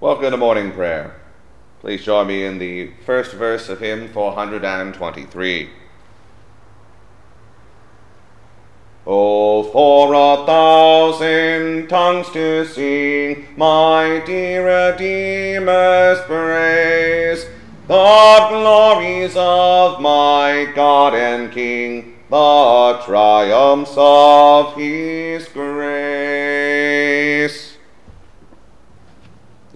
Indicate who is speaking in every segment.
Speaker 1: Welcome to morning prayer. Please join me in the first verse of hymn 423. Oh, for a thousand tongues to sing my dear Redeemer's praise, the glories of my God and King, the triumphs of his grace.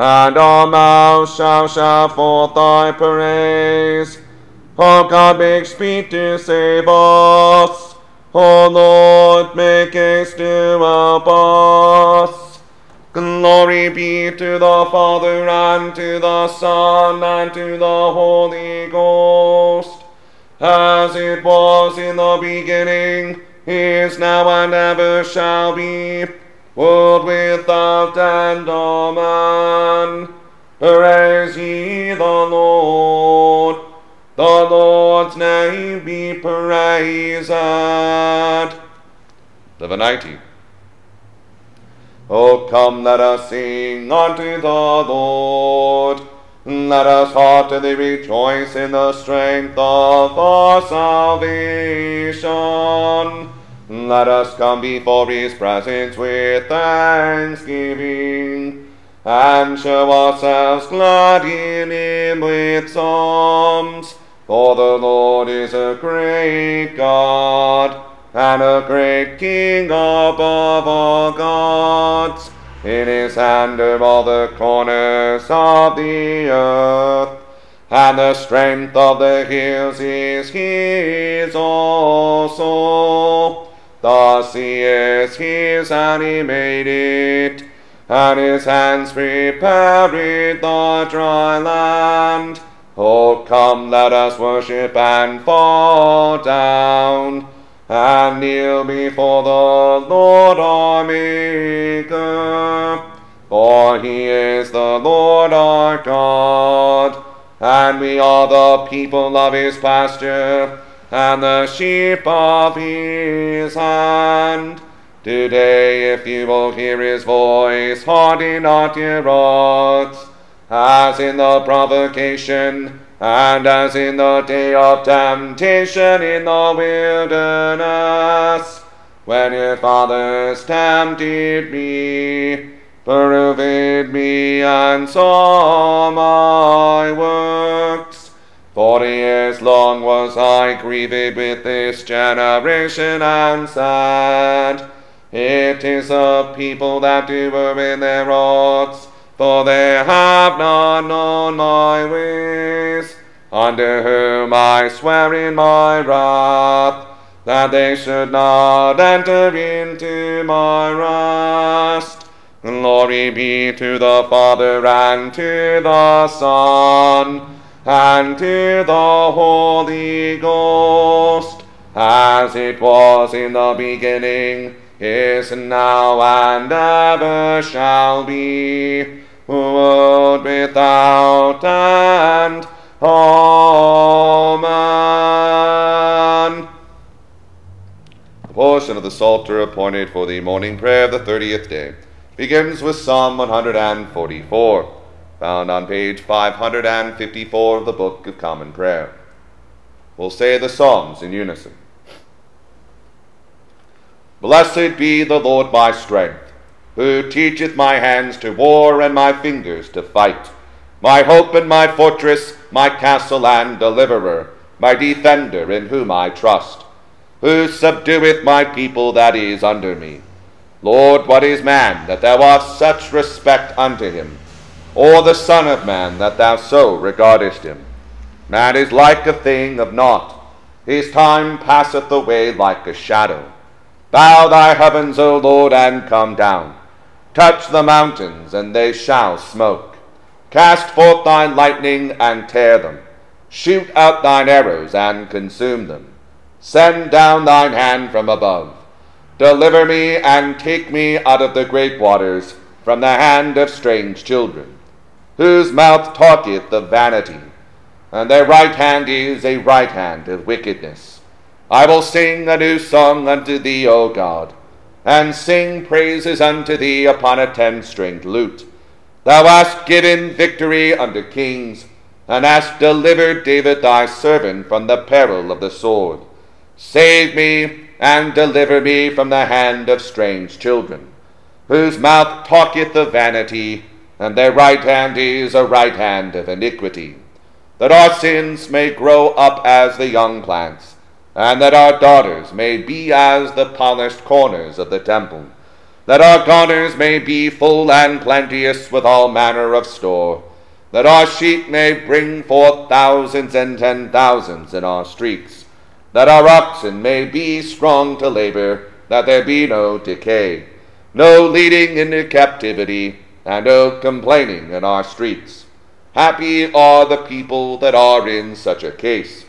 Speaker 1: and our mouths shall shout forth thy praise. O God, make speed to save us. O Lord, make haste to help us. Glory be to the Father, and to the Son, and to the Holy Ghost, as it was in the beginning, is now, and ever shall be, world without end. Amen. Praise ye the Lord. The Lord's name be praised. 90. O come, let us sing unto the Lord. Let us heartily rejoice in the strength of our salvation. Let us come before his presence with thanksgiving, and show ourselves glad in him with psalms. For the Lord is a great God, and a great King above all gods. In his hand are all the corners of the earth, and the strength of the hills is his also. The sea is his, he it, and his hands prepared the dry land. Oh, come, let us worship and fall down, and kneel before the Lord our Maker. For he is the Lord our God, and we are the people of his pasture, and the sheep of his hand. Today, if you will hear his voice, harden not your hearts, as in the provocation, and as in the day of temptation in the wilderness, when your fathers tempted me, proved me, and saw my works. Forty years long was I grieved with this generation, and said, It is a people that do in their hearts, for they have not known my ways, under whom I swear in my wrath, that they should not enter into my rest. Glory be to the Father and to the Son and to the Holy Ghost, as it was in the beginning, is now, and ever shall be, world without end. Amen. The portion of the Psalter appointed for the morning prayer of the thirtieth day begins with Psalm 144, found on page 554 of the Book of Common Prayer. We'll say the Psalms in unison. Blessed be the Lord my strength, who teacheth my hands to war and my fingers to fight, my hope and my fortress, my castle and deliverer, my defender in whom I trust, who subdueth my people that is under me. Lord, what is man that thou art such respect unto him, or the Son of man that thou so regardest him? Man is like a thing of naught, his time passeth away like a shadow. Bow thy heavens, O Lord, and come down. Touch the mountains, and they shall smoke. Cast forth thine lightning, and tear them. Shoot out thine arrows, and consume them. Send down thine hand from above. Deliver me, and take me out of the great waters, from the hand of strange children, whose mouth talketh of vanity, and their right hand is a right hand of wickedness. I will sing a new song unto thee, O God, and sing praises unto thee upon a ten stringed lute. Thou hast given victory unto kings, and hast delivered David thy servant from the peril of the sword. Save me, and deliver me from the hand of strange children, whose mouth talketh of vanity, and their right hand is a right hand of iniquity, that our sins may grow up as the young plants and that our daughters may be as the polished corners of the temple, that our garners may be full and plenteous with all manner of store, that our sheep may bring forth thousands and ten thousands in our streets, that our oxen may be strong to labor, that there be no decay, no leading into captivity, and no complaining in our streets. Happy are the people that are in such a case.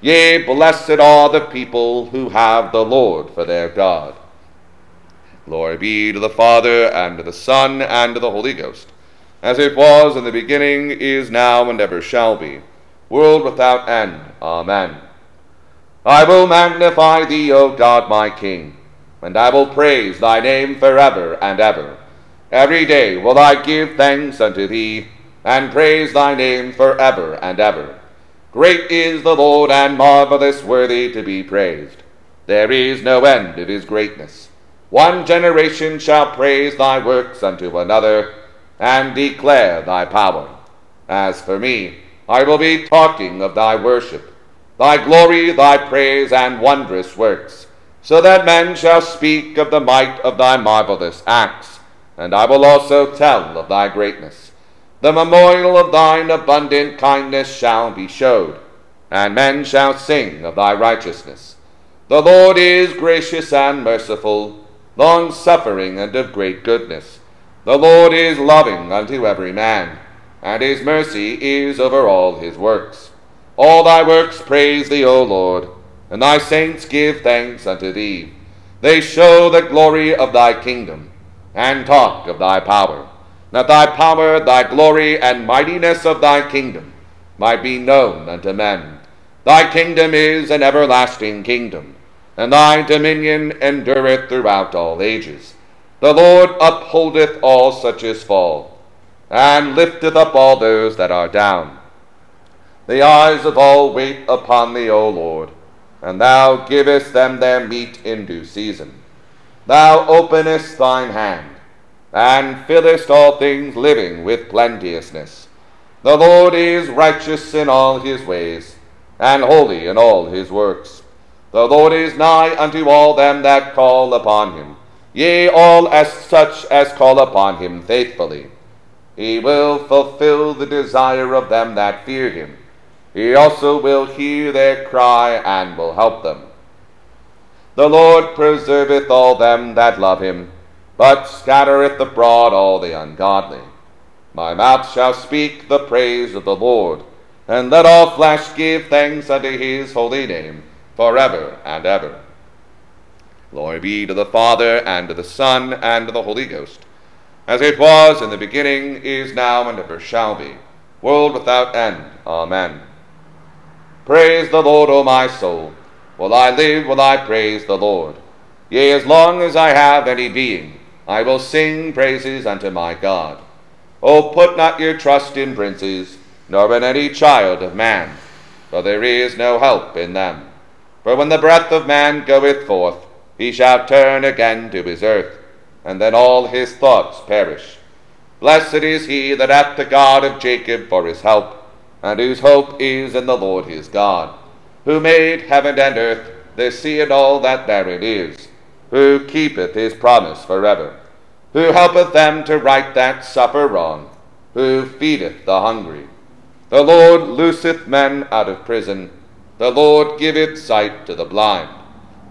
Speaker 1: Yea, blessed are the people who have the Lord for their God. Glory be to the Father, and to the Son, and to the Holy Ghost, as it was in the beginning, is now, and ever shall be, world without end. Amen. I will magnify thee, O God my King, and I will praise thy name forever and ever. Every day will I give thanks unto thee, and praise thy name for ever and ever. Great is the Lord, and marvelous worthy to be praised. There is no end of his greatness. One generation shall praise thy works unto another, and declare thy power. As for me, I will be talking of thy worship, thy glory, thy praise, and wondrous works, so that men shall speak of the might of thy marvelous acts, and I will also tell of thy greatness. The memorial of thine abundant kindness shall be showed, and men shall sing of thy righteousness. The Lord is gracious and merciful, long suffering and of great goodness. The Lord is loving unto every man, and his mercy is over all his works. All thy works praise thee, O Lord, and thy saints give thanks unto thee. They show the glory of thy kingdom, and talk of thy power, that thy power, thy glory, and mightiness of thy kingdom might be known unto men. Thy kingdom is an everlasting kingdom and thy dominion endureth throughout all ages. The Lord upholdeth all such as fall, and lifteth up all those that are down. The eyes of all wait upon thee, O Lord, and thou givest them their meat in due season. Thou openest thine hand, and fillest all things living with plenteousness. The Lord is righteous in all his ways, and holy in all his works. The Lord is nigh unto all them that call upon him, yea, all as such as call upon him faithfully. He will fulfill the desire of them that fear him. He also will hear their cry and will help them. The Lord preserveth all them that love him, but scattereth abroad all the ungodly. My mouth shall speak the praise of the Lord, and let all flesh give thanks unto his holy name forever and ever. Glory be to the Father, and to the Son, and to the Holy Ghost, as it was in the beginning, is now, and ever shall be, world without end. Amen. Praise the Lord, O my soul. While I live, will I praise the Lord. Yea, as long as I have any being, I will sing praises unto my God. O put not your trust in princes, nor in any child of man, for there is no help in them. For when the breath of man goeth forth, he shall turn again to his earth, and then all his thoughts perish. Blessed is he that hath the God of Jacob for his help, and whose hope is in the Lord his God, who made heaven and earth, the sea and all that therein is, who keepeth his promise forever, who helpeth them to right that suffer wrong, who feedeth the hungry. The Lord looseth men out of prison, the Lord giveth sight to the blind.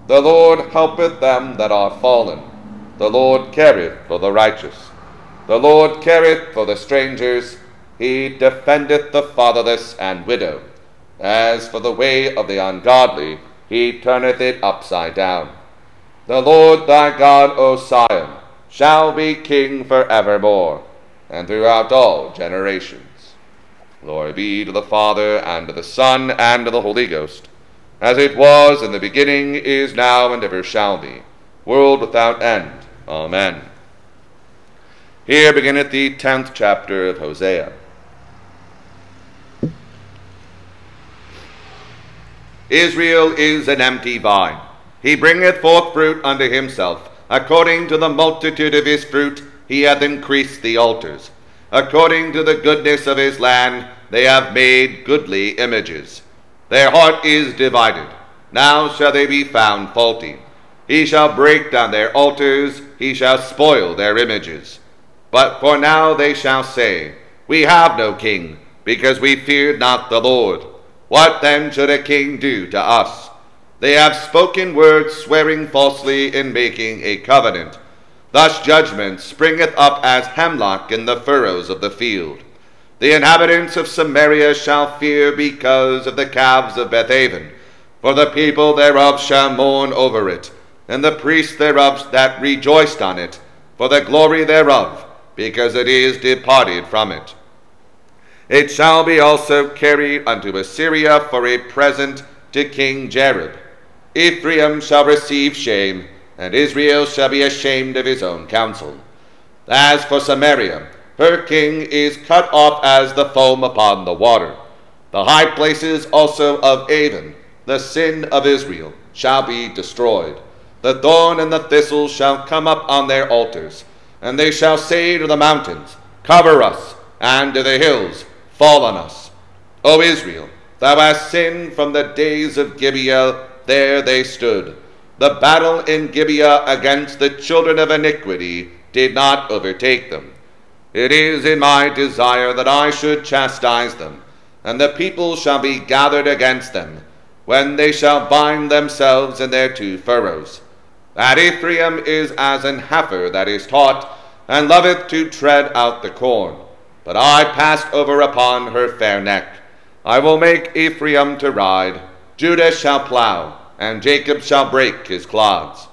Speaker 1: The Lord helpeth them that are fallen. The Lord careth for the righteous. The Lord careth for the strangers. He defendeth the fatherless and widow. As for the way of the ungodly, he turneth it upside down. The Lord thy God, O Sion, shall be king for evermore, and throughout all generations. Glory be to the Father, and to the Son, and to the Holy Ghost, as it was in the beginning, is now, and ever shall be, world without end. Amen. Here beginneth the tenth chapter of Hosea. Israel is an empty vine. He bringeth forth fruit unto himself. According to the multitude of his fruit, he hath increased the altars. According to the goodness of his land, they have made goodly images. Their heart is divided. Now shall they be found faulty. He shall break down their altars, he shall spoil their images. But for now they shall say, We have no king, because we feared not the Lord. What then should a king do to us? They have spoken words swearing falsely in making a covenant. Thus judgment springeth up as hemlock in the furrows of the field. The inhabitants of Samaria shall fear because of the calves of Bethaven, for the people thereof shall mourn over it, and the priests thereof that rejoiced on it, for the glory thereof, because it is departed from it. It shall be also carried unto Assyria for a present to King Jareb. Ephraim shall receive shame, and Israel shall be ashamed of his own counsel. As for Samaria, her king is cut off as the foam upon the water. The high places also of Aven, the sin of Israel, shall be destroyed. The thorn and the thistle shall come up on their altars, and they shall say to the mountains, Cover us, and to the hills, Fall on us. O Israel, thou hast sinned from the days of Gibeah, there they stood. The battle in Gibeah against the children of iniquity did not overtake them. It is in my desire that I should chastise them, and the people shall be gathered against them, when they shall bind themselves in their two furrows. That Ephraim is as an heifer that is taught, and loveth to tread out the corn. But I passed over upon her fair neck. I will make Ephraim to ride, Judah shall plow, and Jacob shall break his clods.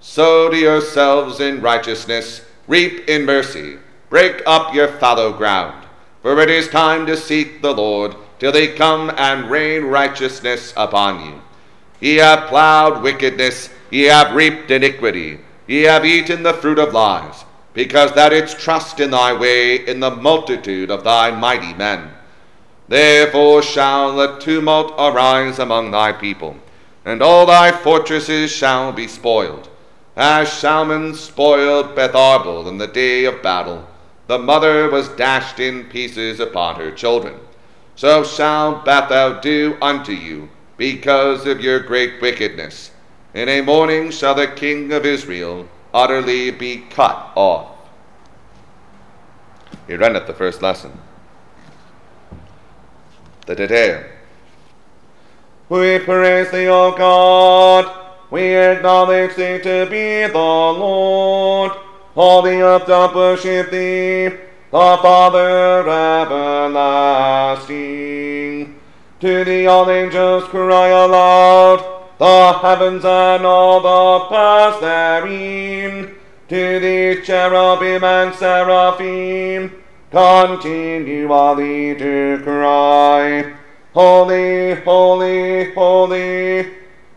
Speaker 1: Sow to yourselves in righteousness, reap in mercy, break up your fallow ground. For it is time to seek the Lord, till they come and rain righteousness upon you. Ye have plowed wickedness, ye have reaped iniquity, ye have eaten the fruit of lies, because thou didst trust in thy way in the multitude of thy mighty men. Therefore shall the tumult arise among thy people, and all thy fortresses shall be spoiled. As Shalman spoiled Betharbel in the day of battle, the mother was dashed in pieces upon her children. So shall Bethel do unto you, because of your great wickedness. In a morning shall the king of Israel utterly be cut off. Here endeth the first lesson. The Te
Speaker 2: We praise thee, O God. We acknowledge thee to be the Lord. All the earth doth worship thee, the Father everlasting. To thee all angels cry aloud, the heavens and all the powers therein. To thee cherubim and seraphim, continually to cry, Holy, holy, holy,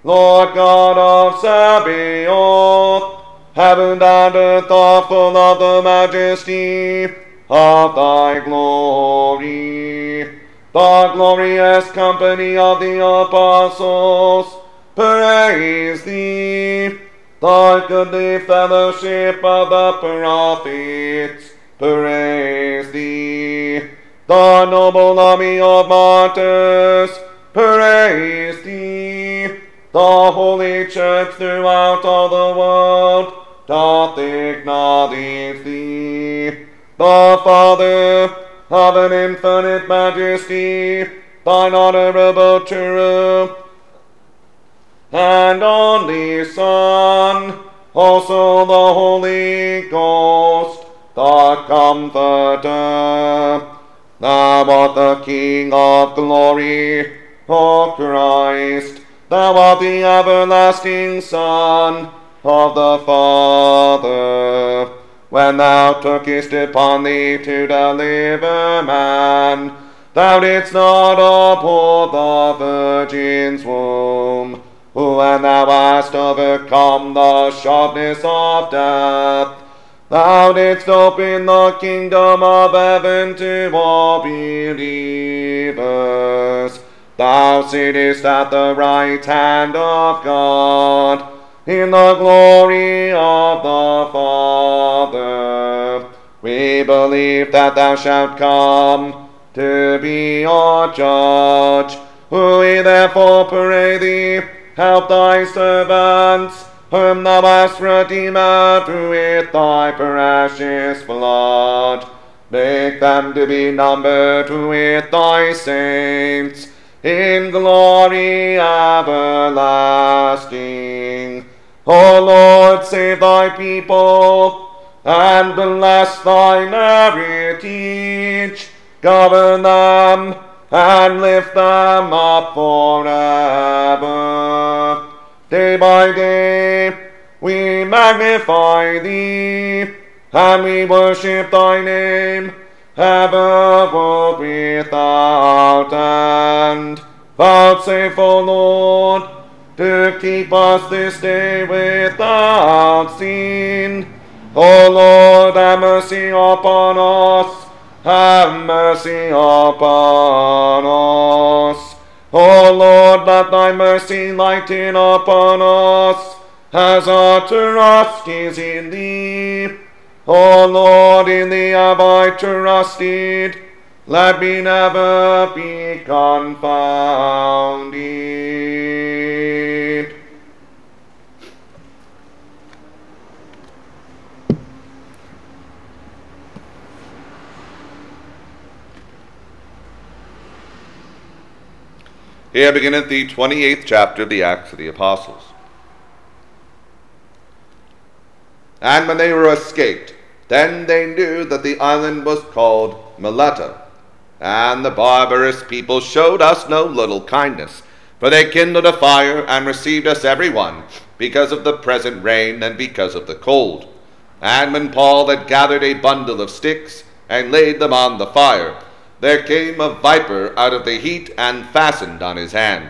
Speaker 2: Lord God of Sabaoth. Heaven and earth are full of the majesty of thy glory. The glorious company of the apostles, praise thee. The goodly fellowship of the prophets, praise thee. The noble army of martyrs, praise thee. The holy church throughout all the world doth acknowledge thee. The Father of an infinite majesty, thine honorable true and only Son, also the Holy Ghost, the Comforter. Thou art the King of glory, O Christ. Thou art the everlasting Son of the Father. When thou tookest upon thee to deliver man, thou didst not abhor the Virgin's womb. When thou hast overcome the sharpness of death, thou didst open the kingdom of heaven to all believers. Thou sittest at the right hand of God, in the glory of the Father. We believe that thou shalt come to be our judge. We therefore pray thee, help thy servants, whom thou hast redeemed with thy precious blood. Make them to be numbered with thy saints in glory everlasting. O Lord, save thy people, and bless thine heritage. Govern them, and lift them up forever. Day by day we magnify thee, and we worship thy name ever world without end. Vouchsafe, O Lord, to keep us this day without sin, O Lord, have mercy upon us. Have mercy upon us. O Lord, let thy mercy lighten upon us, as our trust is in thee. O Lord, in thee have I trusted. Let me never be confounded.
Speaker 1: Here beginneth the 28th chapter of the Acts of the Apostles. And when they were escaped, then they knew that the island was called Melita. And the barbarous people showed us no little kindness, for they kindled a fire and received us every one, because of the present rain and because of the cold. And when Paul had gathered a bundle of sticks and laid them on the fire, there came a viper out of the heat and fastened on his hand.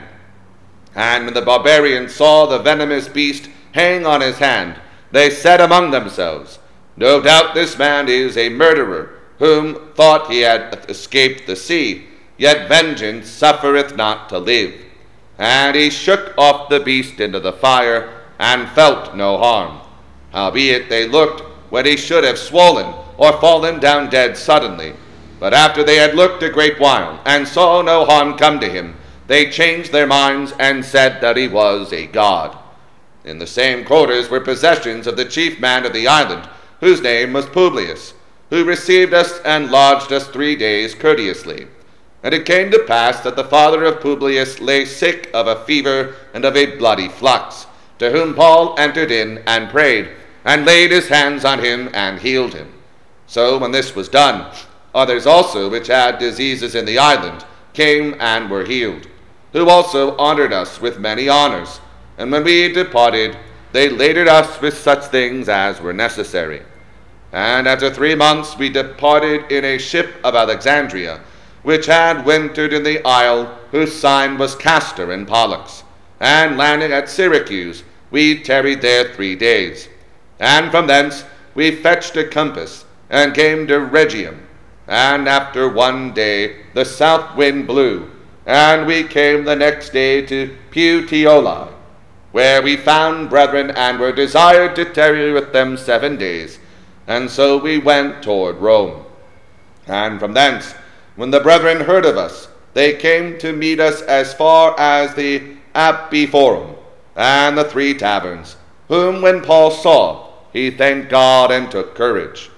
Speaker 1: And when the barbarians saw the venomous beast hang on his hand, they said among themselves, No doubt this man is a murderer, whom thought he had escaped the sea, yet vengeance suffereth not to live. And he shook off the beast into the fire, and felt no harm. Howbeit they looked when he should have swollen, or fallen down dead suddenly. But after they had looked a great while, and saw no harm come to him, they changed their minds, and said that he was a god. In the same quarters were possessions of the chief man of the island, whose name was Publius, who received us and lodged us three days courteously. And it came to pass that the father of Publius lay sick of a fever and of a bloody flux, to whom Paul entered in and prayed, and laid his hands on him and healed him. So when this was done, others also which had diseases in the island came and were healed, who also honored us with many honors. And when we departed, they laded us with such things as were necessary. And after three months we departed in a ship of Alexandria, which had wintered in the isle, whose sign was Castor and Pollux. And landing at Syracuse, we tarried there three days. And from thence we fetched a compass, and came to Rhegium. And after one day the south wind blew, and we came the next day to Puteoli, where we found brethren, and were desired to tarry with them seven days. And so we went toward Rome. And from thence, when the brethren heard of us, they came to meet us as far as the Appii forum and the three taverns, whom when Paul saw, he thanked God and took courage.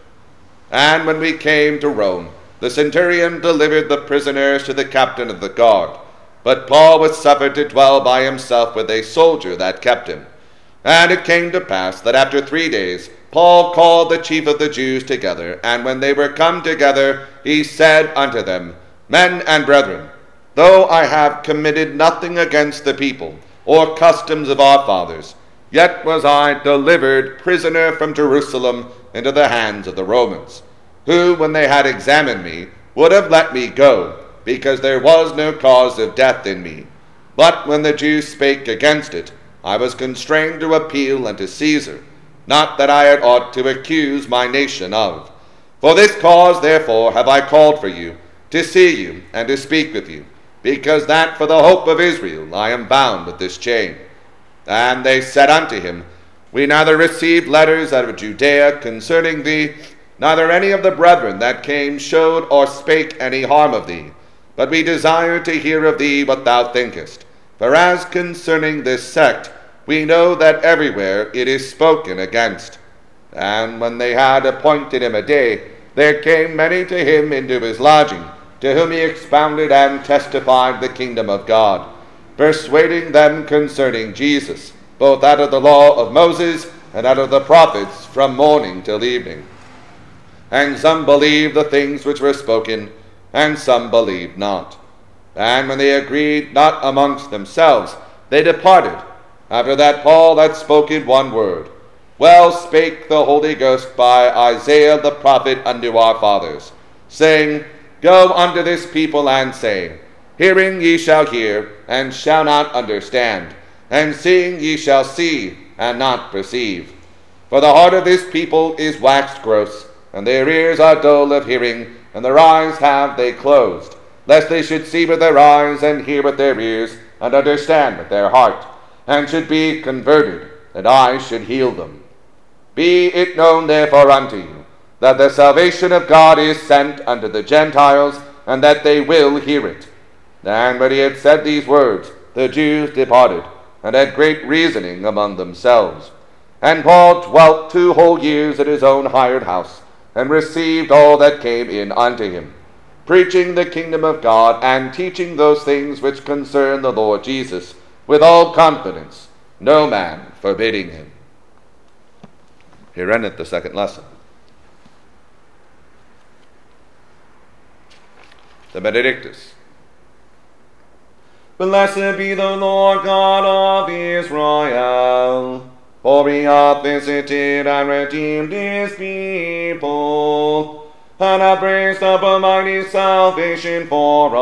Speaker 1: And when we came to Rome, the centurion delivered the prisoners to the captain of the guard. But Paul was suffered to dwell by himself with a soldier that kept him. And it came to pass that after three days Paul called the chief of the Jews together, and when they were come together, he said unto them, Men and brethren, though I have committed nothing against the people, or customs of our fathers, yet was I delivered prisoner from Jerusalem into the hands of the Romans, who, when they had examined me, would have let me go, because there was no cause of death in me. But when the Jews spake against it, I was constrained to appeal unto Caesar, not that I had ought to accuse my nation of. For this cause, therefore, have I called for you, to see you and to speak with you, because that for the hope of Israel I am bound with this chain. And they said unto him, We neither received letters out of Judea concerning thee, neither any of the brethren that came showed or spake any harm of thee, but we desire to hear of thee what thou thinkest. For as concerning this sect, we know that everywhere it is spoken against. And when they had appointed him a day, there came many to him into his lodging, to whom he expounded and testified the kingdom of God, persuading them concerning Jesus, both out of the law of Moses and out of the prophets, from morning till evening. And some believed the things which were spoken, and some believed not. And when they agreed not amongst themselves, they departed. After that, Paul had spoken one word. Well spake the Holy Ghost by Isaiah the prophet unto our fathers, saying, Go unto this people and say, Hearing ye shall hear, and shall not understand, and seeing ye shall see, and not perceive. For the heart of this people is waxed gross, and their ears are dull of hearing, and their eyes have they closed, lest they should see with their eyes, and hear with their ears, and understand with their heart, and should be converted, that I should heal them. Be it known therefore unto you, that the salvation of God is sent unto the Gentiles, and that they will hear it. And when he had said these words, the Jews departed, and had great reasoning among themselves. And Paul dwelt two whole years at his own hired house, and received all that came in unto him, preaching the kingdom of God, and teaching those things which concern the Lord Jesus, with all confidence, no man forbidding him. Here endeth the second lesson. The Benedictus.
Speaker 2: Blessed be the Lord God of Israel, for he hath visited and redeemed his people, and hath raised up a mighty salvation for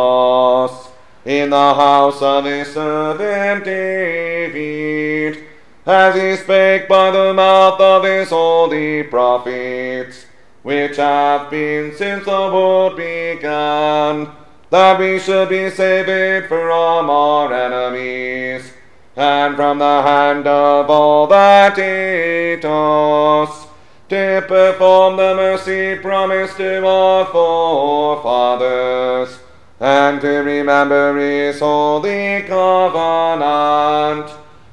Speaker 2: us in the house of his servant David, as he spake by the mouth of his holy prophets, which have been since the world began that we should be saved from our enemies, and from the hand of all that hate us, to perform the mercy promised to our forefathers, and to remember his holy covenant,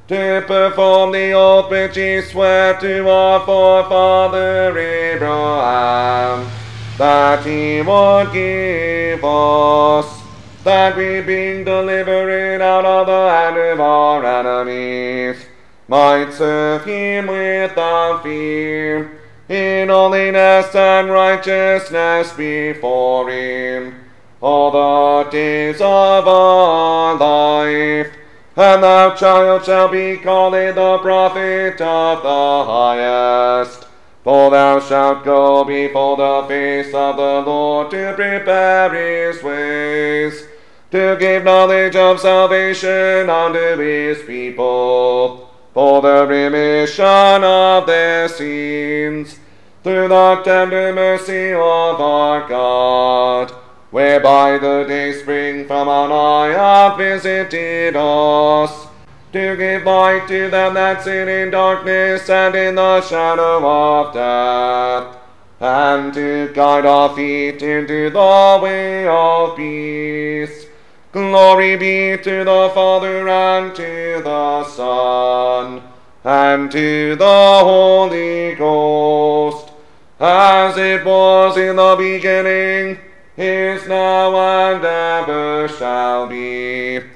Speaker 2: to perform the oath which he sware to our forefather Abraham that he would give us, that we being delivered out of the hand of our enemies, might serve him without fear, in holiness and righteousness before him, all the days of our life. And thou, child, shall be called the prophet of the highest. For thou shalt go before the face of the Lord to prepare his ways, to give knowledge of salvation unto his people, for the remission of their sins, through the tender mercy of our God, whereby the day spring from on high hath visited us to give light to them that sit in darkness and in the shadow of death, and to guide our feet into the way of peace. Glory be to the Father and to the Son and to the Holy Ghost, as it was in the beginning, is now, and ever shall be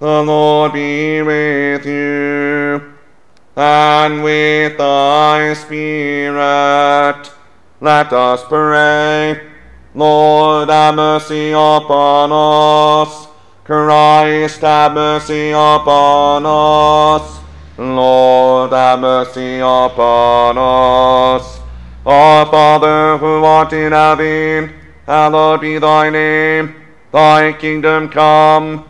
Speaker 2: The Lord be with you, and with thy spirit. Let us pray. Lord, have mercy upon us. Christ, have mercy upon us. Lord, have mercy upon us. Our Father, who art in heaven, hallowed be thy name. Thy kingdom come.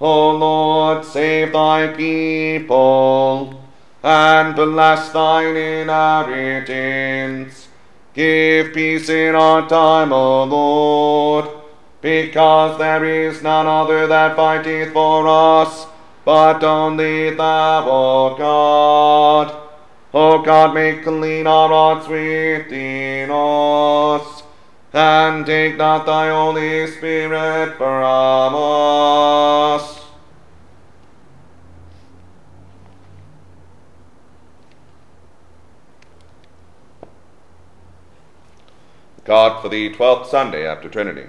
Speaker 2: O Lord, save thy people, and bless thine inheritance. Give peace in our time, O Lord, because there is none other that fighteth for us, but only thou, O God. O God, make clean our hearts within us, and take not thy Holy Spirit from us.
Speaker 1: God for the twelfth Sunday after Trinity.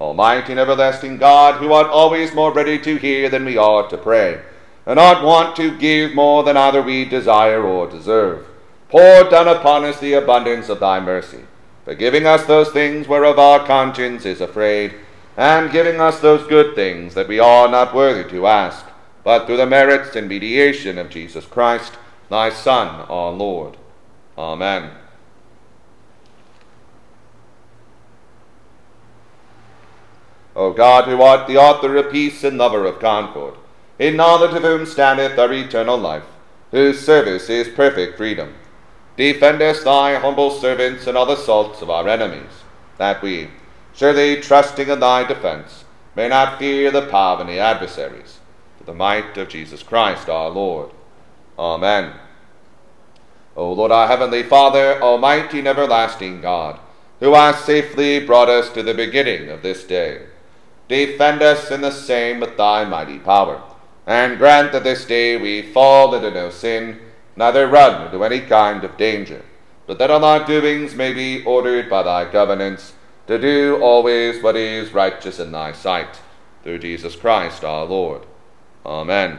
Speaker 1: Almighty and everlasting God, who art always more ready to hear than we are to pray, and art wont to give more than either we desire or deserve, pour down upon us the abundance of thy mercy, forgiving us those things whereof our conscience is afraid, and giving us those good things that we are not worthy to ask, but through the merits and mediation of Jesus Christ, thy Son, our Lord. Amen. O God, who art the author of peace and lover of concord, in knowledge of whom standeth our eternal life, whose service is perfect freedom, defend us, thy humble servants, in all the assaults of our enemies, that we, surely trusting in thy defense, may not fear the power of any adversaries, through the might of Jesus Christ our Lord. Amen. O Lord, our heavenly Father, almighty and everlasting God, who hast safely brought us to the beginning of this day, defend us in the same with thy mighty power, and grant that this day we fall into no sin, neither run into any kind of danger, but that all our doings may be ordered by thy governance, to do always what is righteous in thy sight, through Jesus Christ our Lord. Amen.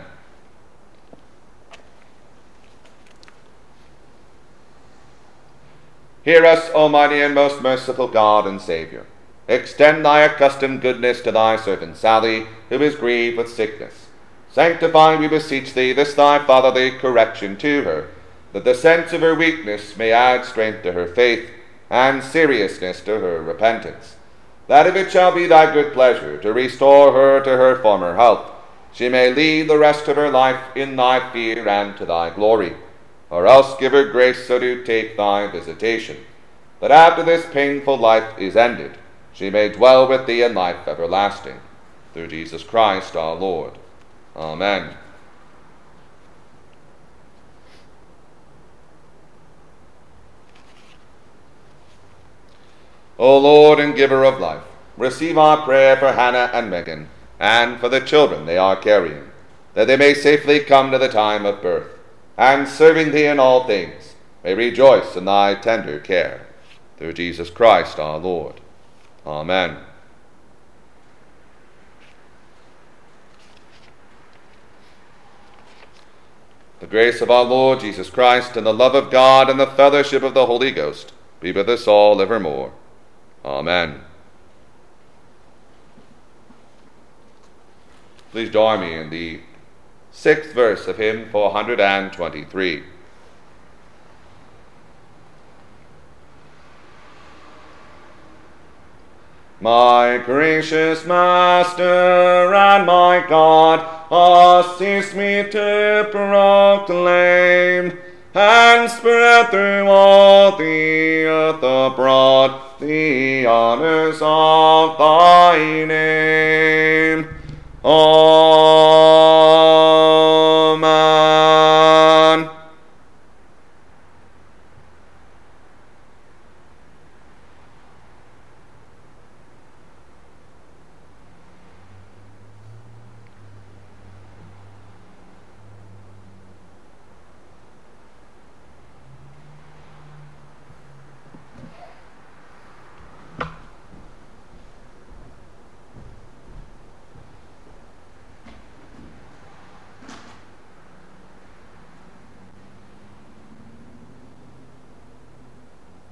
Speaker 1: Hear us, Almighty and most merciful God and Saviour. Extend thy accustomed goodness to thy servant Sally, who is grieved with sickness. Sanctify, we beseech thee, this thy fatherly correction to her, that the sense of her weakness may add strength to her faith, and seriousness to her repentance. That if it shall be thy good pleasure to restore her to her former health, she may lead the rest of her life in thy fear and to thy glory. Or else give her grace so to take thy visitation, that after this painful life is ended, she may dwell with thee in life everlasting. Through Jesus Christ our Lord. Amen. O Lord and giver of life, receive our prayer for Hannah and Megan, and for the children they are carrying, that they may safely come to the time of birth, and serving thee in all things, may rejoice in thy tender care. Through Jesus Christ our Lord. Amen. The grace of our Lord Jesus Christ, and the love of God, and the fellowship of the Holy Ghost be with us all evermore. Amen. Please join me in the sixth verse of hymn 423. My gracious Master and my God, assist me to proclaim and spread through all the earth abroad the honors of thy name. Amen.